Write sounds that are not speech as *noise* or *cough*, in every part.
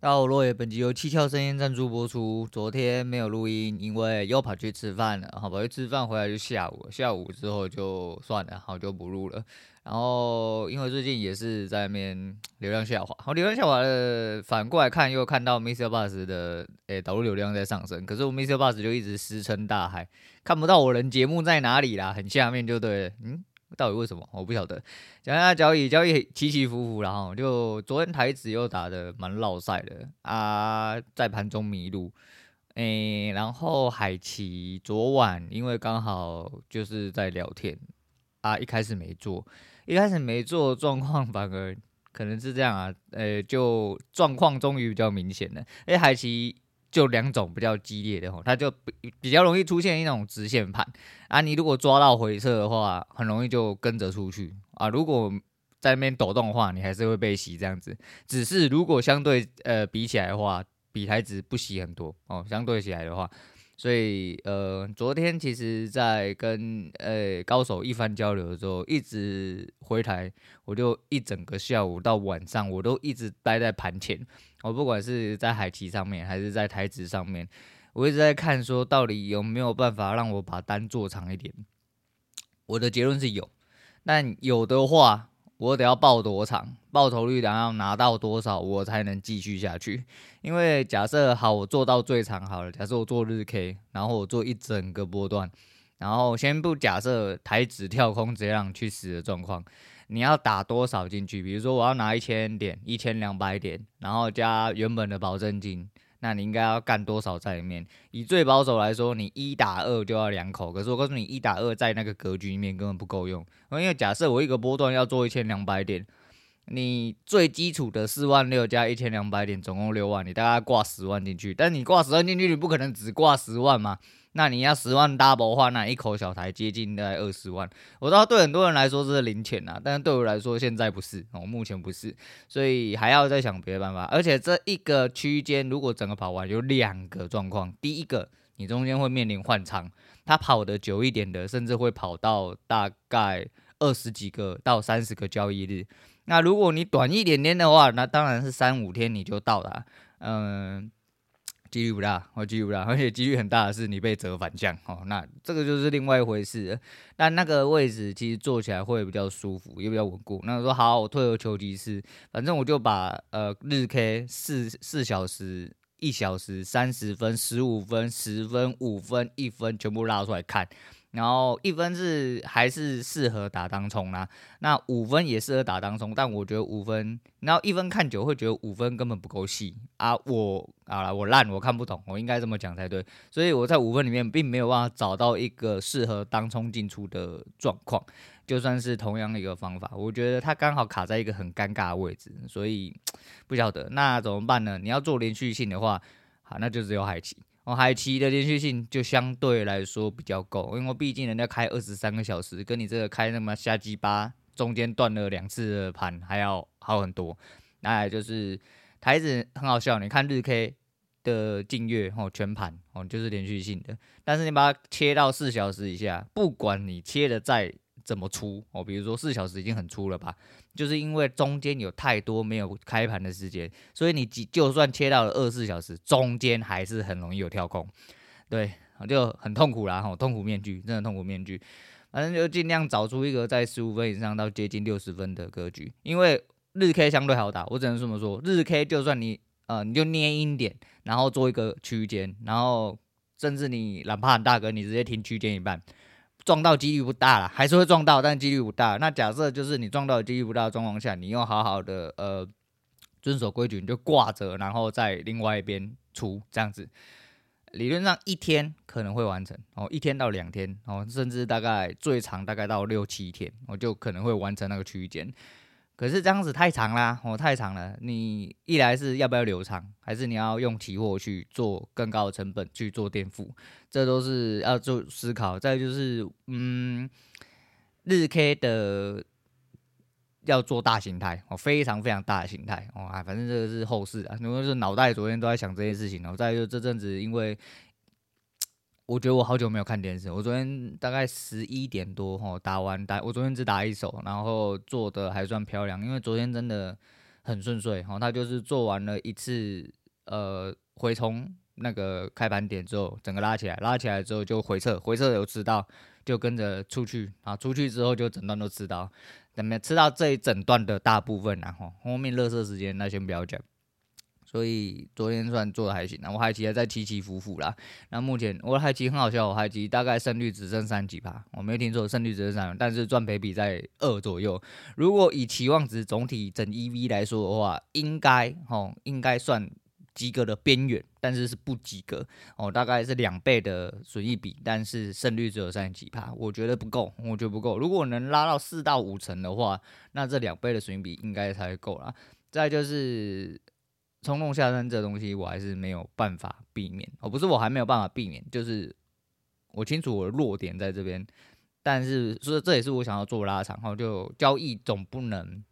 到落叶，本集由七窍声音赞助播出。昨天没有录音，因为又跑去吃饭了。好，跑去吃饭回来就下午，下午之后就算了，好就不录了。然后因为最近也是在那边流量下滑，好，流量下滑了，反过来看又看到 MixerBox 的诶导入流量在上升，可是我 MixerBox 就一直石沉大海，看不到我人节目在哪里啦，很下面就对了，嗯。到底为什么？我不晓得。讲一下交易，交易起起伏伏，然后就昨天台指又打得蛮落赛的啊，在盘中迷路。诶、然后海期昨晚因为刚好就是在聊天啊，一开始没做，一开始没做，状况反而可能是这样啊，诶、就状况终于比较明显了。诶，海期。就两种比较激烈的吼，它就比比较容易出现一种直线盘啊。你如果抓到回撤的话，很容易就跟着出去啊。如果在那边抖动的话，你还是会被洗这样子。只是如果相对呃比起来的话，比台子不洗很多哦。相对起来的话。所以，呃，昨天其实，在跟呃高手一番交流的时候，一直回台，我就一整个下午到晚上，我都一直待在盘前。我不管是在海期上面，还是在台指上面，我一直在看，说到底有没有办法让我把单做长一点。我的结论是有，但有的话。我得要报多长，报酬率得要拿到多少，我才能继续下去。因为假设好，我做到最长好了。假设我做日 K，然后我做一整个波段，然后先不假设台指跳空直接让去死的状况，你要打多少进去？比如说我要拿一千点、一千两百点，然后加原本的保证金。那你应该要干多少在里面？以最保守来说，你一打二就要两口。可是我告诉你，一打二在那个格局里面根本不够用。因为假设我一个波段要做一千两百点，你最基础的四万六加一千两百点，总共六万，你大概挂十万进去。但你挂十万进去，你不可能只挂十万嘛？那你要十万 double 的话，那一口小台接近在二十万。我知道对很多人来说这是零钱呐，但是对我来说现在不是，我目前不是，所以还要再想别的办法。而且这一个区间如果整个跑完，有两个状况：第一个，你中间会面临换仓，它跑得久一点的，甚至会跑到大概二十几个到三十个交易日。那如果你短一点点的话，那当然是三五天你就到了，嗯。几率不大，哦几率不大，而且几率很大的是你被折反降哦，那这个就是另外一回事。但那个位置其实坐起来会比较舒服，也比较稳固。那说好，我退而求其次，反正我就把呃日 K 四四小时、一小时、三十分、十五分、十分、五分、一分全部拉出来看。然后一分是还是适合打当冲啦，那五分也适合打当冲，但我觉得五分，然后一分看久会觉得五分根本不够细。啊，我啊我烂我看不懂，我应该这么讲才对，所以我在五分里面并没有办法找到一个适合当冲进出的状况，就算是同样的一个方法，我觉得它刚好卡在一个很尴尬的位置，所以 *tsk* 不晓得。那怎么办呢？你要做连续性的话，好，那就只有海奇。海期的连续性就相对来说比较够，因为毕竟人家开二十三个小时，跟你这个开那么瞎鸡巴，中间断了两次的盘还要好很多。那就是台子很好笑，你看日 K 的净月哦，全盘哦就是连续性的，但是你把它切到四小时以下，不管你切的再怎么粗哦，比如说四小时已经很粗了吧。就是因为中间有太多没有开盘的时间，所以你就算切到了二十四小时，中间还是很容易有跳空，对，就很痛苦啦，吼，痛苦面具，真的痛苦面具。反正就尽量找出一个在十五分以上到接近六十分的格局，因为日 K 相对好打，我只能这么说，日 K 就算你呃你就捏阴点，然后做一个区间，然后甚至你哪怕很大哥，你直接停区间一半。撞到几率不大了，还是会撞到，但几率不大。那假设就是你撞到几率不大的状况下，你又好好的呃遵守规矩，你就挂着，然后在另外一边出这样子，理论上一天可能会完成哦，一天到两天哦，甚至大概最长大概到六七天，我就可能会完成那个区间。可是这样子太长啦，哦，太长了。你一来是要不要留长，还是你要用期货去做更高的成本去做垫付，这都是要做思考。再就是，嗯，日 K 的要做大形态哦，非常非常大的形态哦，啊，反正这个是后市啊。因为是脑袋昨天都在想这件事情，然后再就这阵子因为。我觉得我好久没有看电视。我昨天大概十一点多吼打完打，我昨天只打一手，然后做的还算漂亮。因为昨天真的很顺遂，哦，他就是做完了一次呃回冲那个开盘点之后，整个拉起来，拉起来之后就回撤，回撤有吃到，就跟着出去啊，出去之后就整段都吃到，怎么吃到这一整段的大部分然后后面垃圾时间那先不要讲。所以昨天算做的还行，那我海期还在起起伏伏啦。那目前我的海期很好笑，我海期大概胜率只剩三几趴，我没听错，胜率只剩三，但是赚赔比在二左右。如果以期望值总体整 EV 来说的话，应该哦，应该算及格的边缘，但是是不及格哦，大概是两倍的损益比，但是胜率只有三几趴，我觉得不够，我觉得不够。如果能拉到四到五成的话，那这两倍的损益比应该才够啦。再就是。冲动下单这东西，我还是没有办法避免。哦，不是我还没有办法避免，就是我清楚我的弱点在这边。但是说这也是我想要做拉长，后，就交易总不能，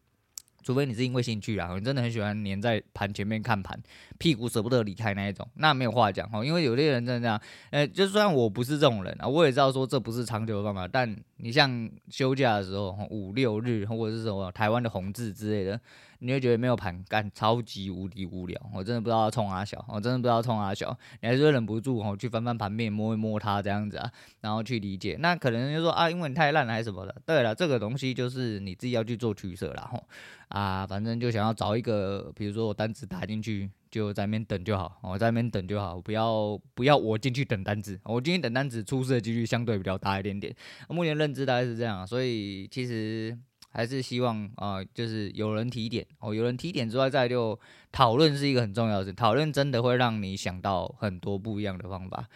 除非你是因为兴趣啊，你真的很喜欢黏在盘前面看盘，屁股舍不得离开那一种，那没有话讲，哈。因为有些人真的这样，呃，就算我不是这种人啊，我也知道说这不是长久的方法。但你像休假的时候，五六日或者是什么台湾的红字之类的。你会觉得没有盘干超级无敌无聊，我真的不知道冲阿小，我真的不知道冲阿小，你还是会忍不住哦去翻翻盘面摸一摸它这样子啊，然后去理解。那可能就说啊，因为你太烂了还是什么的。对了，这个东西就是你自己要去做取舍啦吼啊，反正就想要找一个，比如说我单子打进去就在那边等就好，我在那边等就好，不要不要我进去等单子，我进去等单子出事的几率相对比较大一点点。目前认知大概是这样，所以其实。还是希望啊、就是有人提点哦，有人提点之外，再就讨论是一个很重要的事。讨论真的会让你想到很多不一样的方法，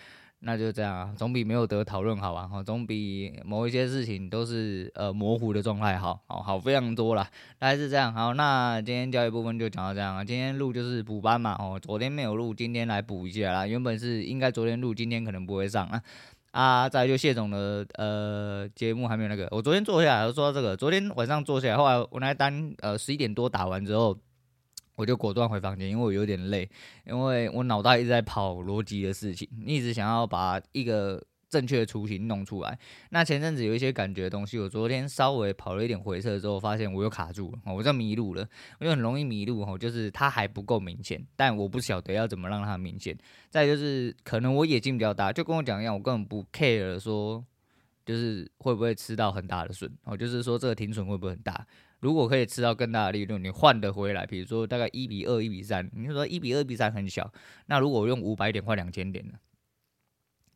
那就这样啊，总比没有得讨论好吧？哦，总比某一些事情都是呃模糊的状态好，好，好非常多啦。大概是这样。好，那今天交易部分就讲到这样啊。今天录就是补班嘛，哦，昨天没有录，今天来补一下啦。原本是应该昨天录，今天可能不会上啊。啊，再就谢总的呃节目还没有那个，我昨天坐下来，我说到这个，昨天晚上坐下来，后来我那单呃十一点多打完之后，我就果断回房间，因为我有点累，因为我脑袋一直在跑逻辑的事情，一直想要把一个。正确的雏形弄出来。那前阵子有一些感觉的东西，我昨天稍微跑了一点回撤之后，发现我又卡住了，我就迷路了，我就很容易迷路哈，就是它还不够明显，但我不晓得要怎么让它明显。再就是可能我眼睛比较大，就跟我讲一样，我根本不 care 说，就是会不会吃到很大的损哦，就是说这个停损会不会很大？如果可以吃到更大的利润，你换得回来，比如说大概一比二、一比三，你就说一比二比三很小，那如果用五百点换两千点呢？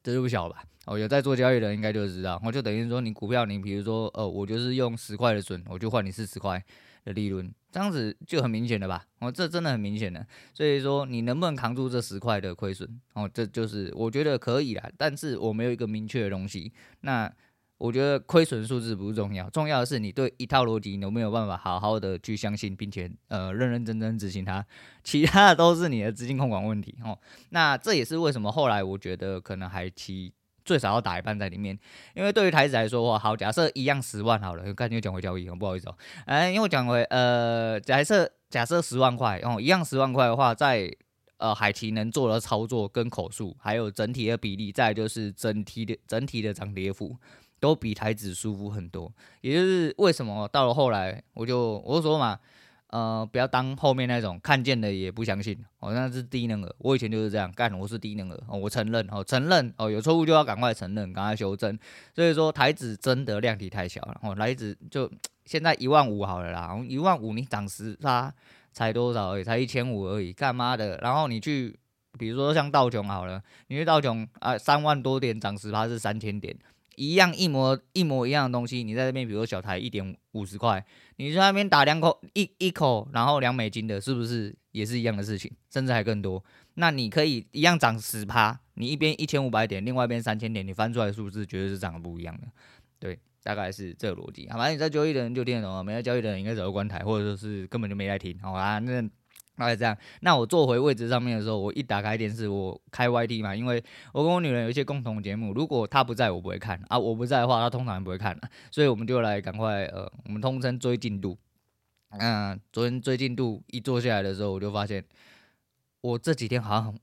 这就不小吧？哦，有在做交易的人应该就知道，我就等于说你股票，你比如说，呃，我就是用十块的损，我就换你四十块的利润，这样子就很明显了吧？哦，这真的很明显的。所以说你能不能扛住这十块的亏损？哦，这就是我觉得可以啦，但是我没有一个明确的东西。那我觉得亏损数字不重要，重要的是你对一套逻辑你有没有办法好好的去相信，并且呃认认真真执行它，其他的都是你的资金控管问题哦。那这也是为什么后来我觉得可能还期最少要打一半在里面，因为对于台子来说的话，好，假设一样十万好了，赶紧又讲回交易，不好意思哦，哎，因为讲回呃，假设假设十万块哦，一样十万块的话，在呃海奇能做的操作跟口数，还有整体的比例，再就是整体的整体的涨跌幅。都比台指舒服很多，也就是为什么到了后来，我就我就说嘛，呃，不要当后面那种看见的也不相信，哦，那是低能儿。我以前就是这样干，我是低能儿，我承认，哦，承认，哦，有错误就要赶快承认，赶快修正。所以说台指真的量体太小了，哦，台指就现在一万五好了啦，一万五你涨十它才多少而已，才一千五而已，干嘛的？然后你去，比如说像道琼好了，你去道琼啊，三万多点涨十趴是三千点。一样一模一模一样的东西，你在这边，比如说小台一点五十块，你在那边打两口一一口，然后两美金的，是不是也是一样的事情？甚至还更多。那你可以一样涨十趴，你一边一千五百点，另外一边三千点，你翻出来的数字绝对是涨得不一样的。对，大概是这个逻辑。好吧，你在交易的人就听得懂了，没在交易的人应该早就关台，或者说是根本就没在听。好吧，那。大概这样，那我坐回位置上面的时候，我一打开电视，我开 YT 嘛，因为我跟我女人有一些共同节目，如果她不在，我不会看啊，我不在的话，她通常也不会看，所以我们就来赶快呃，我们通称追进度。嗯、昨天追进度一坐下来的时候，我就发现我这几天好像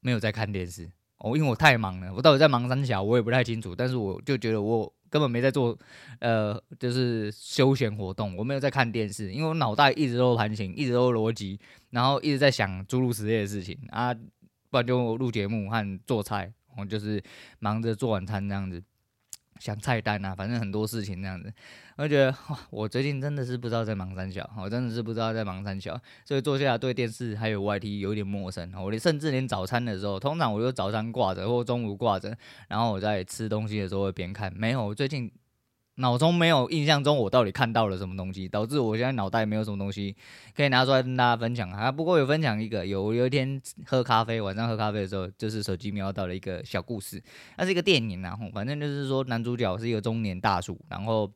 没有在看电视哦，因为我太忙了，我到底在忙三小，我也不太清楚，但是我就觉得我根本没在做，呃，就是休闲活动，我没有在看电视，因为我脑袋一直都弹琴，一直都逻辑，然后一直在想诸如此类的事情啊，不然就录节目和做菜，我就是忙着做晚餐这样子。想菜单啊，反正很多事情那样子，我觉得哇，我最近真的是不知道在忙三小，我真的是不知道在忙三小，所以坐下来对电视还有 YT 有点陌生。我甚至连早餐的时候，通常我就早餐挂着或中午挂着，然后我在吃东西的时候会边看。没有，我最近。脑中没有印象中我到底看到了什么东西，导致我现在脑袋没有什么东西可以拿出来跟大家分享啊。不过有分享一个，有有一天喝咖啡，晚上喝咖啡的时候，就是手机瞄到了一个小故事，那是一个电影，然后反正就是说男主角是一个中年大叔，然后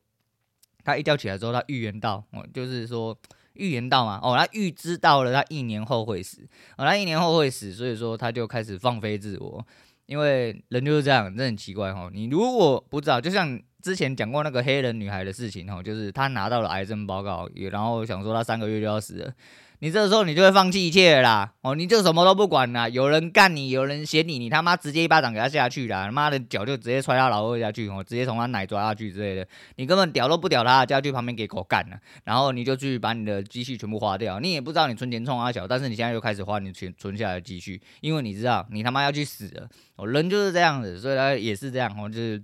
他一觉起来之后，他预言到，哦，就是说预言到嘛，哦，他预知到了他一年后会死，哦，他一年后会死，所以说他就开始放飞自我，因为人就是这样，真很奇怪哈。你如果不知道，就像。之前讲过那个黑人女孩的事情哦，就是她拿到了癌症报告，也然后想说她三个月就要死了，你这时候你就会放弃一切了啦，哦，你就什么都不管啦，有人干你，有人嫌你，你他妈直接一巴掌给他下去啦，他妈的脚就直接踹他老二下去，哦，直接从他奶抓下去之类的，你根本屌都不屌他，就要去旁边给狗干了，然后你就去把你的积蓄全部花掉，你也不知道你存钱冲阿小，但是你现在又开始花你存存下来的积蓄，因为你知道你他妈要去死了，哦，人就是这样子，所以他也是这样哦，就是。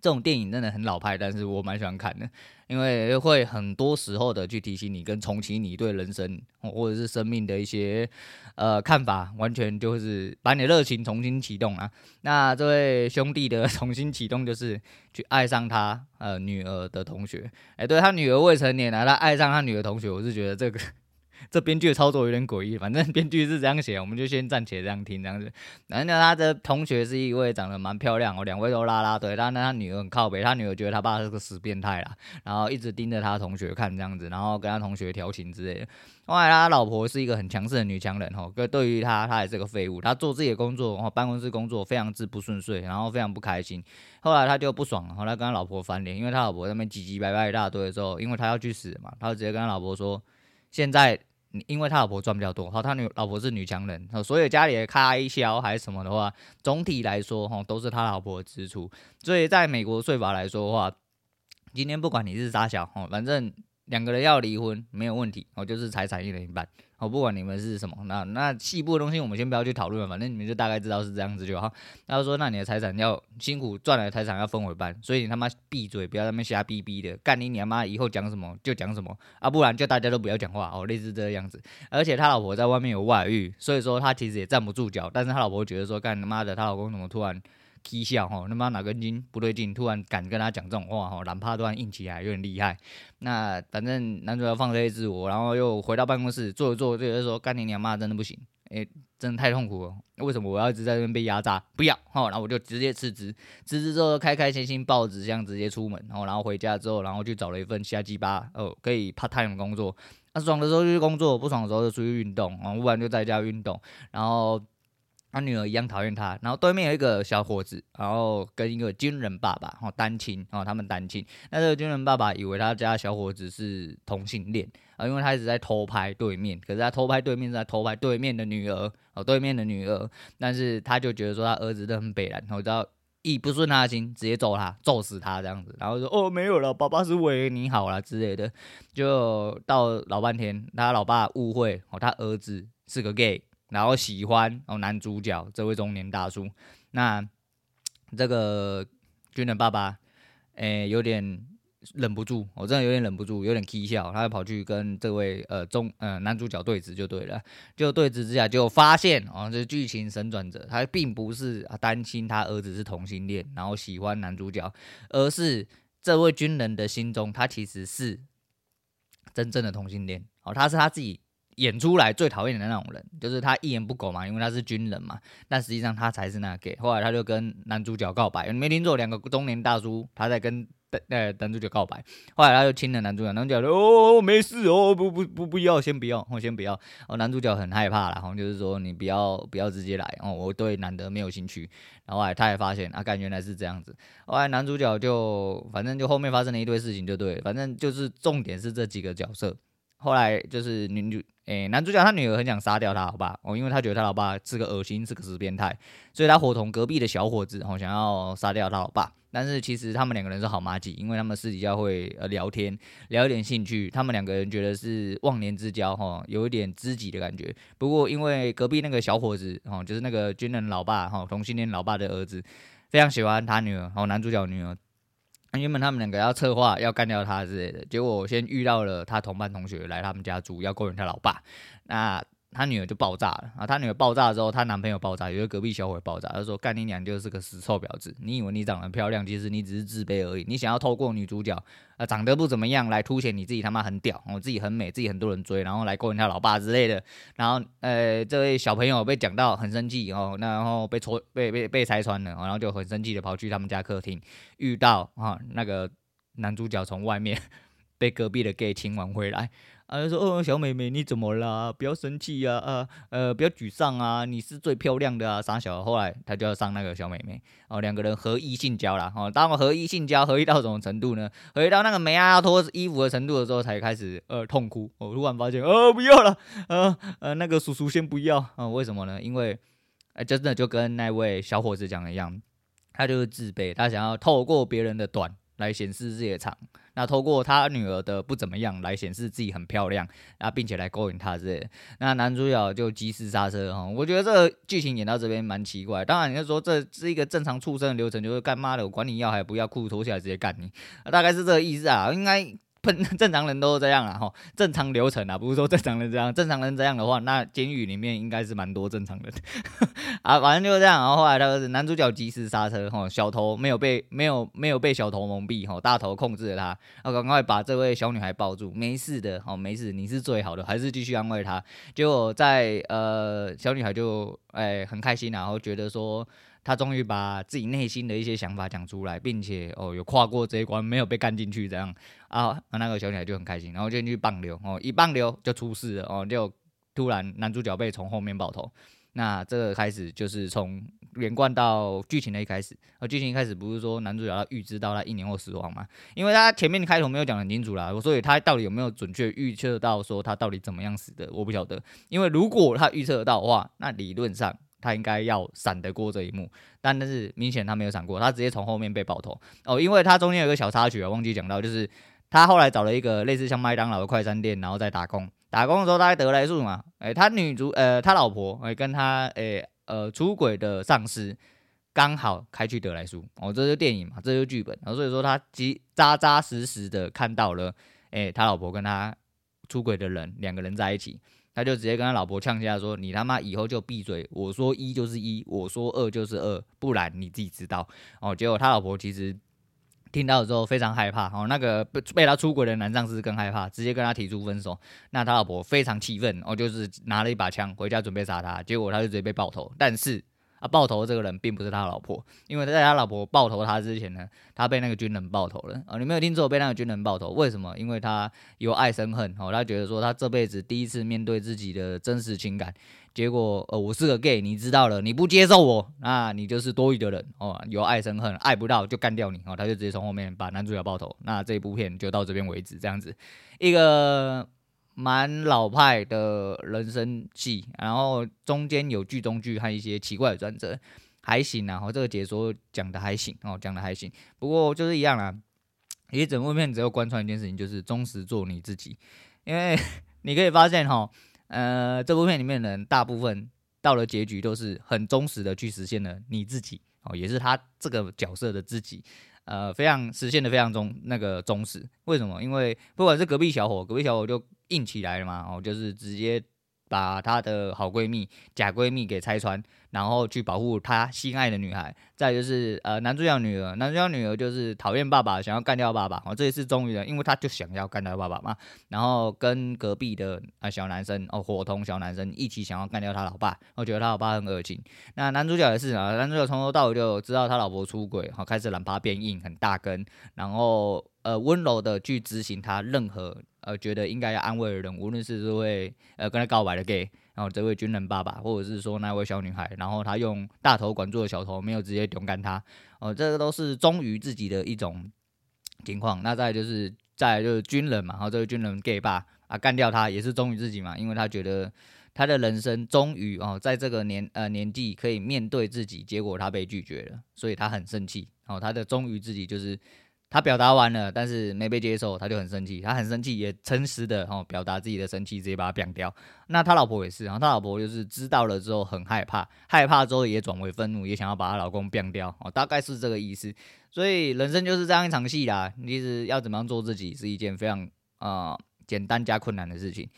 这种电影真的很老派，但是我蛮喜欢看的，因为会很多时候的去提醒你跟重启你对人生或者是生命的一些呃看法，完全就是把你热情重新启动啊。那这位兄弟的 *laughs* 重新启动就是去爱上他呃女儿的同学，哎，对，他女儿未成年啊，他爱上他女儿同学，我是觉得这个。这编剧的操作有点诡异，反正 *laughs* 编剧是这样写，我们就先暂且这样听这样子。然后呢，他的同学是一位长得蛮漂亮哦，两位都拉拉队，但是他女儿很靠北，他女儿觉得他爸是个死变态啦，然后一直盯着他同学看这样子，然后跟他同学调情之类的。后来他老婆是一个很强势的女强人哈，对对于他，他也是个废物，他做自己的工作，然后办公室工作非常之不顺遂，然后非常不开心。后来他就不爽，后来跟他老婆翻脸，因为他老婆在那边唧唧歪歪一大堆的时候，因为他要去死嘛，他就直接跟他老婆说，现在。因为他老婆赚比较多，哈，他女老婆是女强人，所以家里的开销还是什么的话，总体来说，哈，都是他老婆的支出。所以在美国税法来说的话，今天不管你是啥小，哦，反正两个人要离婚没有问题，哦，就是财产一人一半。我不管你们是什么，那那细部的东西我们先不要去讨论了，反正你们就大概知道是这样子就好。他说，那你的财产要辛苦赚来的财产要分我一半，所以你他妈闭嘴，不要在那边瞎逼逼的，干你你他妈以后讲什么就讲什么啊，不然就大家都不要讲话哦，类似这个样子。而且他老婆在外面有外遇，所以说他其实也站不住脚，但是他老婆觉得说，干他妈的，他老公怎么突然。讥笑吼，他妈哪根筋不对劲，突然敢跟他讲这种话吼，哪怕突然硬起来有点厉害。那反正男主角放飞自我，然后又回到办公室坐一坐，就说干你娘妈真的不行，诶、真的太痛苦了。为什么我要一直在这边被压榨？不要，吼，然后我就直接辞职，辞职之后开开心心抱纸箱直接出门，然后然后回家之后，然后去找了一份瞎鸡巴哦，可以 part time 的工作。那爽的时候就去工作，不爽的时候就出去运动，然后不然就在家运动，然后。他女儿一样讨厌他，然后对面有一个小伙子，然后跟一个军人爸爸，然后单亲，然后他们单亲。那这个军人爸爸以为他家小伙子是同性恋啊，因为他一直在偷拍对面，可是他偷拍对面是在偷拍对面的女儿，哦，对面的女儿。但是他就觉得说他儿子都很北，然后知道一不顺他的心，直接揍他，揍死他这样子。然后说哦没有了，爸爸是为你好啦之类的。就到老半天，他老爸误会哦，他儿子是个 gay。然后喜欢哦，男主角这位中年大叔，那这个军人爸爸，诶，有点忍不住，我真的有点忍不住，有点 k 笑，他就跑去跟这位呃中呃男主角对峙就对了，就对峙之下就发现哦，这剧情神转折，他并不是担心他儿子是同性恋，然后喜欢男主角，而是这位军人的心中，他其实是真正的同性恋，哦，他是他自己。演出来最讨厌的那种人，就是他一言不苟嘛，因为他是军人嘛。但实际上他才是那个 gay。后来他就跟男主角告白，你没听错，两个中年大叔他在跟呃男主角告白。后来他就亲了男主角，男主角说：“哦，没事哦，不不不不要，先不要，我先不要。”哦，男主角很害怕啦，然后就是说你不要不要直接来哦，我对男的没有兴趣。然后后来他也发现啊，干原来是这样子。后来男主角就反正就后面发生了一堆事情，就对，反正就是重点是这几个角色。后来就是女主。诶，男主角他女儿很想杀掉他好吧哦，因为他觉得他老爸是个恶心，是个死变态，所以他伙同隔壁的小伙子哦，想要杀掉他老爸。但是其实他们两个人是好麻吉，因为他们私底下会呃聊天，聊一点兴趣，他们两个人觉得是忘年之交哈，有一点知己的感觉。不过因为隔壁那个小伙子哦，就是那个军人老爸哈，同性恋老爸的儿子，非常喜欢他女儿哦，男主角女儿。原本他们两个要策划要干掉他之类的，结果我先遇到了他同班同学来他们家住，要勾引他老爸。那他女儿就爆炸了啊！他女儿爆炸之后，她男朋友爆炸，有个隔壁小伙爆炸，他说：“干你娘就是个死臭婊子！你以为你长得漂亮，其实你只是自卑而已。你想要透过女主角啊长得不怎么样来凸显你自己他妈很屌，我、哦、自己很美，自己很多人追，然后来勾引他老爸之类的。然后呃，这位小朋友被讲到很生气哦，那然后被戳被被被拆穿了，然后就很生气的跑去他们家客厅，遇到啊那个男主角从外面 *laughs* 被隔壁的 gay 亲完回来。”啊，就说哦，小妹妹你怎么啦？不要生气呀，啊，呃，不要沮丧啊，你是最漂亮的啊，傻小。后来他就要上那个小妹妹，哦，两个人合意性交了，哦，当我合意性交，合意到什么程度呢？合意到那个梅亚要脱衣服的程度的时候，才开始呃痛哭。我，哦，突然发现，哦，不要了，呃呃，那个叔叔先不要啊，为什么呢？因为，呃，真的就跟那位小伙子讲的一样，他就是自卑，他想要透过别人的短来显示自己的长。那透过他女儿的不怎么样来显示自己很漂亮，啊，并且来勾引他之类的。那男主角就及时刹车哈，我觉得这个剧情演到这边蛮奇怪。当然你就说这是一个正常畜生的流程，就是干妈的，我管你要还不要，裤子脱下来直接干你，大概是这个意思啊，应该。*laughs* 正常人都这样啊，吼，正常流程啊，不是说正常人这样，正常人这样的话，那监狱里面应该是蛮多正常人 *laughs* 啊，反正就是这样。然后后来他是男主角及时刹车，吼，小头没有被没有没有被小头蒙蔽，吼，大头控制了他，然后赶快把这位小女孩抱住，没事的，哦，没事，你是最好的，还是继续安慰她。结果在呃，小女孩就哎很开心，然后觉得说。他终于把自己内心的一些想法讲出来，并且哦，有跨过这一关，没有被干进去，这样啊，那个小女孩就很开心，然后就进去棒流哦，一棒流就出事了哦，就突然男主角被从后面爆头，那这个开始就是从连贯到剧情的一开始，而剧情一开始不是说男主角要预知到他一年后死亡吗？因为他前面开头没有讲很清楚啦，所以他到底有没有准确预测到说他到底怎么样死的，我不晓得，因为如果他预测得到的话，那理论上。他应该要闪得过这一幕，但但是明显他没有闪过，他直接从后面被爆头哦。因为他中间有个小插曲啊，忘记讲到，就是他后来找了一个类似像麦当劳的快餐店，然后在打工。打工的时候他在得来速嘛，诶、欸，他女主呃他老婆诶、欸、跟他诶、欸、呃出轨的上司刚好开去得来速哦，这是电影嘛，这是剧本，然后所以说他极扎扎实实的看到了诶、欸、他老婆跟他出轨的人两个人在一起。他就直接跟他老婆呛下说：“你他妈以后就闭嘴！我说一就是一，我说二就是二，不然你自己知道。”哦，结果他老婆其实听到之后非常害怕。哦，那个被被他出轨的男上司更害怕，直接跟他提出分手。那他老婆非常气愤，哦，就是拿了一把枪回家准备杀他。结果他就直接被爆头，但是。啊，爆头这个人并不是他老婆，因为在他老婆爆头他之前呢，他被那个军人爆头了啊！你没有听错，被那个军人爆头，为什么？因为他有爱生恨哦，他觉得说他这辈子第一次面对自己的真实情感，结果呃我是个 gay，你知道了，你不接受我，那你就是多余的人哦，有爱生恨，爱不到就干掉你哦，他就直接从后面把男主角爆头，那这一部片就到这边为止，这样子一个。蛮老派的人生戏，然后中间有剧中剧和一些奇怪的转折，还行啊。然后这个解说讲的还行哦，讲的还行。不过就是一样啦，其实整部片只有贯穿一件事情，就是忠实做你自己。因为 *laughs* 你可以发现哈，呃，这部片里面的人大部分到了结局都是很忠实的去实现了你自己哦，也是他这个角色的自己。呃，非常实现的非常忠那个忠实，为什么？因为不管是隔壁小伙，隔壁小伙就硬起来了嘛，哦，就是直接。把她的好闺蜜、假闺蜜给拆穿，然后去保护她心爱的女孩。再就是呃，男主角女儿，男主角女儿就是讨厌爸爸，想要干掉爸爸。哦，这一次终于了，因为他就想要干掉爸爸嘛。然后跟隔壁的啊、小男生哦，伙同小男生一起想要干掉他老爸。我觉得他老爸很恶心。那男主角也是啊，男主角从头到尾就知道他老婆出轨，好开始懒趴变硬，很大根，然后呃温柔的去执行他任何。呃，觉得应该要安慰的人，无论是这位呃跟他告白的 gay，然后这位军人爸爸，或者是说那位小女孩，然后他用大头管住了小头，没有直接勇干他，哦、这个都是忠于自己的一种情况。那再就是再就是军人嘛，然后这位军人 gay 爸，啊，干掉他也是忠于自己嘛，因为他觉得他的人生终于哦，在这个年呃年纪可以面对自己，结果他被拒绝了，所以他很生气。哦，他的忠于自己就是。他表达完了，但是没被接受，他就很生气。他很生气，也诚实的哦表达自己的生气，直接把他扁掉。那他老婆也是，然后他老婆就是知道了之后很害怕，害怕之后也转为愤怒，也想要把她老公扁掉。哦，大概是这个意思。所以人生就是这样一场戏啦。你其实要怎么样做自己，是一件非常啊、简单加困难的事情。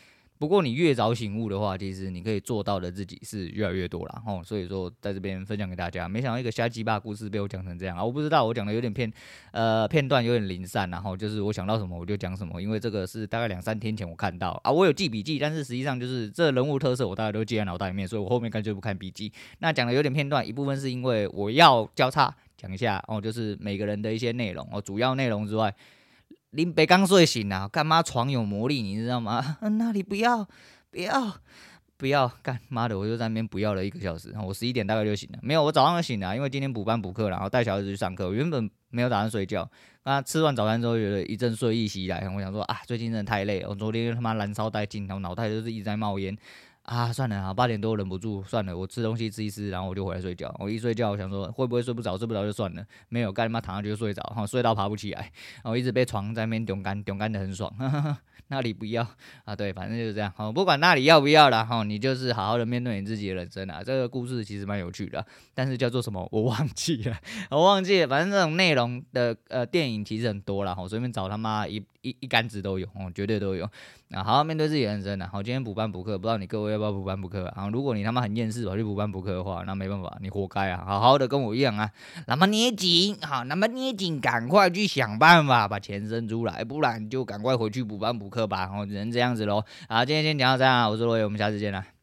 不过你越早醒悟的话，其实你可以做到的自己是越来越多了哦。所以说在这边分享给大家，没想到一个瞎鸡巴故事被我讲成这样啊！我不知道我讲的有点片，呃，片段有点零散，然后就是我想到什么我就讲什么，因为这个是大概两三天前我看到啊，我有记笔记，但是实际上就是这人物特色我大概都记在脑袋里面，所以我后面干脆不看笔记。那讲的有点片段，一部分是因为我要交叉讲一下哦，就是每个人的一些内容哦，主要内容之外。林北刚睡醒了，干嘛床有魔力，你知道吗？*laughs* 嗯，那里不要，不要，不要干妈的，我就在那边不要了一个小时。我十一点大概就醒了，没有，我早上就醒了，因为今天补班补课，然后带小孩子去上课。我原本没有打算睡觉，那吃完早餐之后，觉得一阵睡意袭来，我想说啊，最近真的太累了，我昨天他妈燃烧殆尽，然后脑袋就是一直在冒烟。啊，算了啊，八点多忍不住，算了，我吃东西吃一吃，然后我就回来睡觉。我一睡觉，我想说会不会睡不着，睡不着就算了，没有，干他妈躺下去就睡着，哈，睡到爬不起来，然后一直被床在那边顶干，顶干的很爽。呵 *laughs* 呵那里不要啊，对，反正就是这样。好，不管那里要不要了，哈，你就是好好的面对你自己的人生啊。这个故事其实蛮有趣的，但是叫做什么我忘记了，*laughs* 我忘记了。反正这种内容的呃电影其实很多了，我随便找他妈一一一竿子都有，哦，绝对都有。啊，好好面对自己人生啊。好，今天补班补课，不知道你各位要不要补班补课啊？如果你他妈很厌世跑去补班补课的话，那没办法，你活该啊！好好的跟我一样啊，那么捏紧，好，那么捏紧，赶快去想办法把钱生出来，不然就赶快回去补班补课吧。然后只能这样子喽。好，今天先讲到这样啊，我是罗伟，我们下次见了。